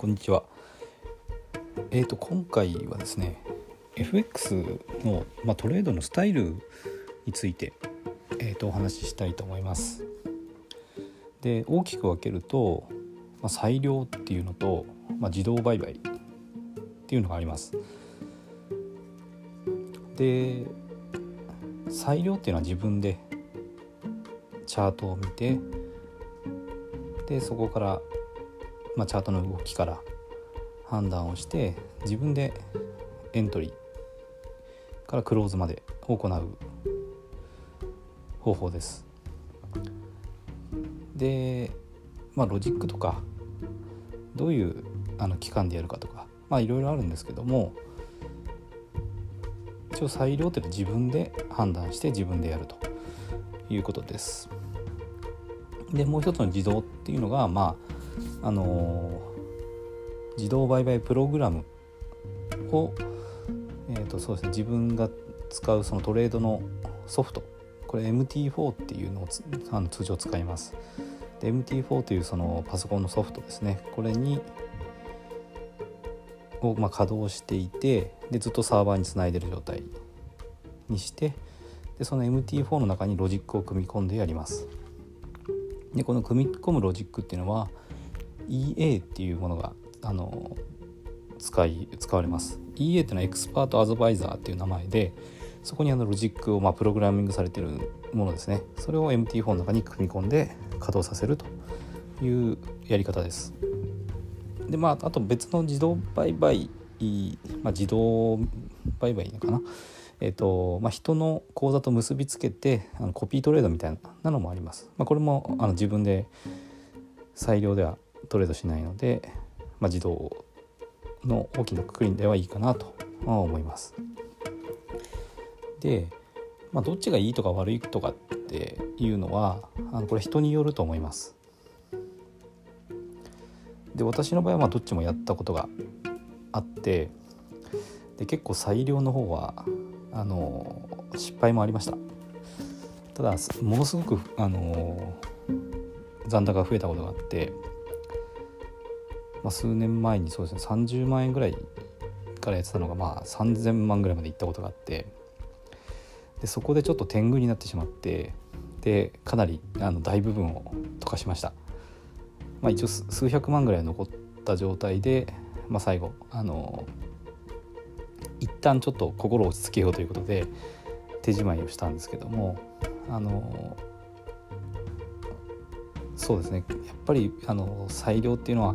こんにちは。えっ、ー、と今回はですね FX の、まあ、トレードのスタイルについて、えー、とお話ししたいと思います。で大きく分けると、まあ、裁量っていうのと、まあ、自動売買っていうのがあります。で裁量っていうのは自分でチャートを見てでそこから、まあ、チャートの動きから判断をして自分でエントリーからクローズまで行う方法です。でまあロジックとかどういうあの期間でやるかとかまあいろいろあるんですけども一応裁量っていうのは自分で判断して自分でやるということです。でもう一つの自動っていうのがまああの、自動売買プログラムを、えーとそうですね、自分が使うそのトレードのソフトこれ MT4 っていうのをあの通常使います。で MT4 というそのパソコンのソフトですねこれにをまあ稼働していてでずっとサーバーにつないでる状態にしてでその MT4 の中にロジックを組み込んでやります。でこの組み込むロジックっていうのは EA っていうものがあの使い使われます。EA っていうのは Expert Advisor っていう名前でそこにあのロジックをまあプログラミングされてるものですね。それを MT4 の中に組み込んで稼働させるというやり方です。でまああと別の自動売買、まあ、自動売買かな。えーとまあ、人の口座と結びつけてあのコピートレードみたいなのもあります。まあ、これもあの自分で裁量ではトレードしないので、まあ、自動の大きなくくりではいいかなと思います。で、まあ、どっちがいいとか悪いとかっていうのはあのこれ人によると思います。で私の場合はまあどっちもやったことがあってで結構裁量の方はあの失敗もありましたただものすごくあの残高が増えたことがあって、まあ、数年前にそうですね30万円ぐらいからやってたのがまあ3,000万ぐらいまでいったことがあってでそこでちょっと天狗になってしまってでかなりあの大部分を溶かしました、まあ、一応数百万ぐらい残った状態で、まあ、最後あの一旦ちょっと心を落ち着けようということで手仕まいをしたんですけどもあのそうですね。やっぱりあの裁量っていうのは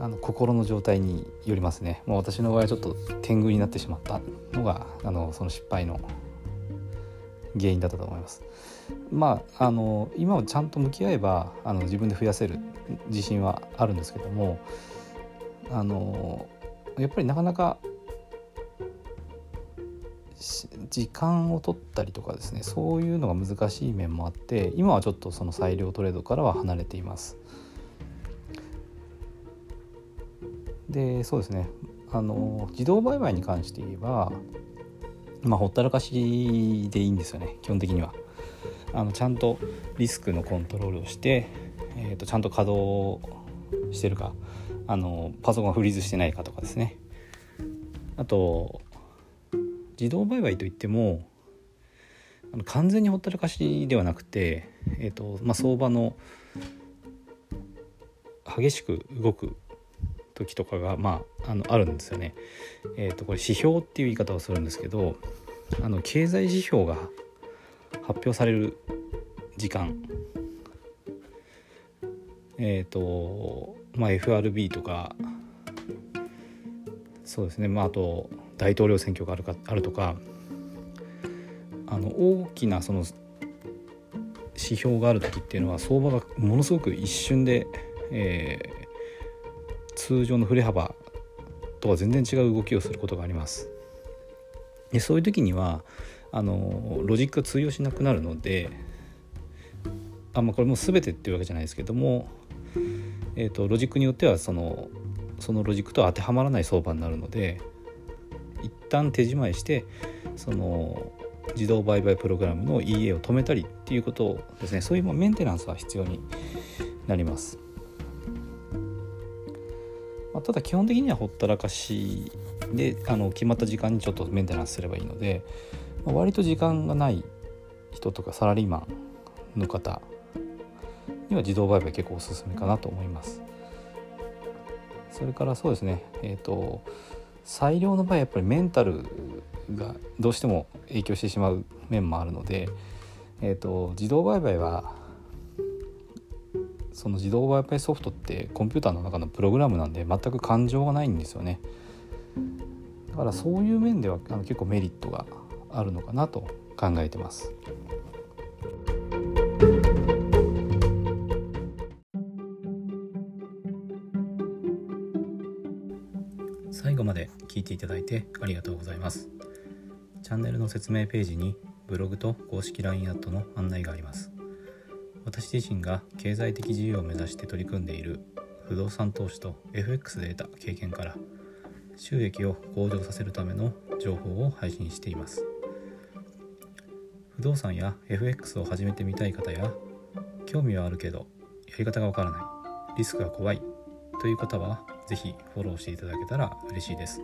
あの心の状態によりますねもう私の場合はちょっと天狗になってしまったのがあのその失敗の原因だったと思います。まああの今はちゃんと向き合えばあの自分で増やせる自信はあるんですけどもあのやっぱりなかなか時間を取ったりとかですねそういうのが難しい面もあって今はちょっとその裁量トレードからは離れています。でそうですね。あの自動売買に関して言えばまあほったらかしでいいんですよね。基本的には。あのちゃんとリスクのコントロールをして、えー、とちゃんと稼働してるかあのパソコンがフリーズしてないかとかですね。あと自動売買といっても完全にほったらかしではなくて、えーとまあ、相場の激しく動く時とかが、まあ、あのあるんですよね。えー、とこれ指標っていう言い方をするんですけどあの経済指標が発表される時間えっ、ー、とまあ FRB とかそうですねまああと大統領選挙があるかあるとかあの大きなその指標がある時っていうのは相場がものすごく一瞬で、えー、通常の振れ幅とは全然違う動きをすることがあります。でそういう時にはあのロジックが通用しなくなるのであ、まあ、これも全てっていうわけじゃないですけども、えーとロジックによってはそのそのロジックと当てはまらない相場になるので一旦手仕まいしてその自動売買プログラムの EA を止めたりっていうことですねそういうメンテナンスは必要になります。まあ、ただ基本的にはほったらかしであの決まった時間にちょっとメンテナンスすればいいので、まあ、割と時間がない人とかサラリーマンの方には自動売買結構おすすめかなと思います。それからそうですねえっ、ー、と裁量の場合やっぱりメンタルがどうしても影響してしまう面もあるので、えーと、自動売買はその自動売買ソフトってコンピューターの中のプログラムなんで全く感情がないんですよねだからそういう面ではあの結構メリットがあるのかなと考えてます。最後まで聞いていただいてありがとうございます。チャンネルの説明ページにブログと公式 LINE アットの案内があります。私自身が経済的自由を目指して取り組んでいる不動産投資と FX で得た経験から収益を向上させるための情報を配信しています。不動産や FX を始めてみたい方や興味はあるけどやり方がわからないリスクが怖いという方は是非フォローしていただけたら嬉しいです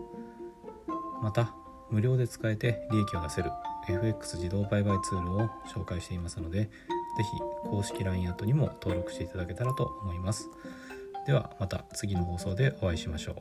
また無料で使えて利益を出せる FX 自動売買ツールを紹介していますので是非公式 LINE アットにも登録していただけたらと思います。ではまた次の放送でお会いしましょう。